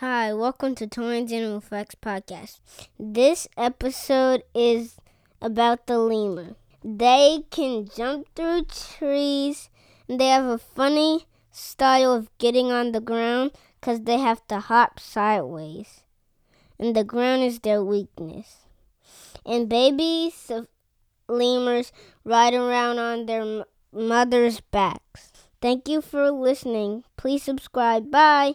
Hi, welcome to Torrance Animal Facts Podcast. This episode is about the lemur. They can jump through trees and they have a funny style of getting on the ground because they have to hop sideways. And the ground is their weakness. And babies of lemurs ride around on their mother's backs. Thank you for listening. Please subscribe. Bye.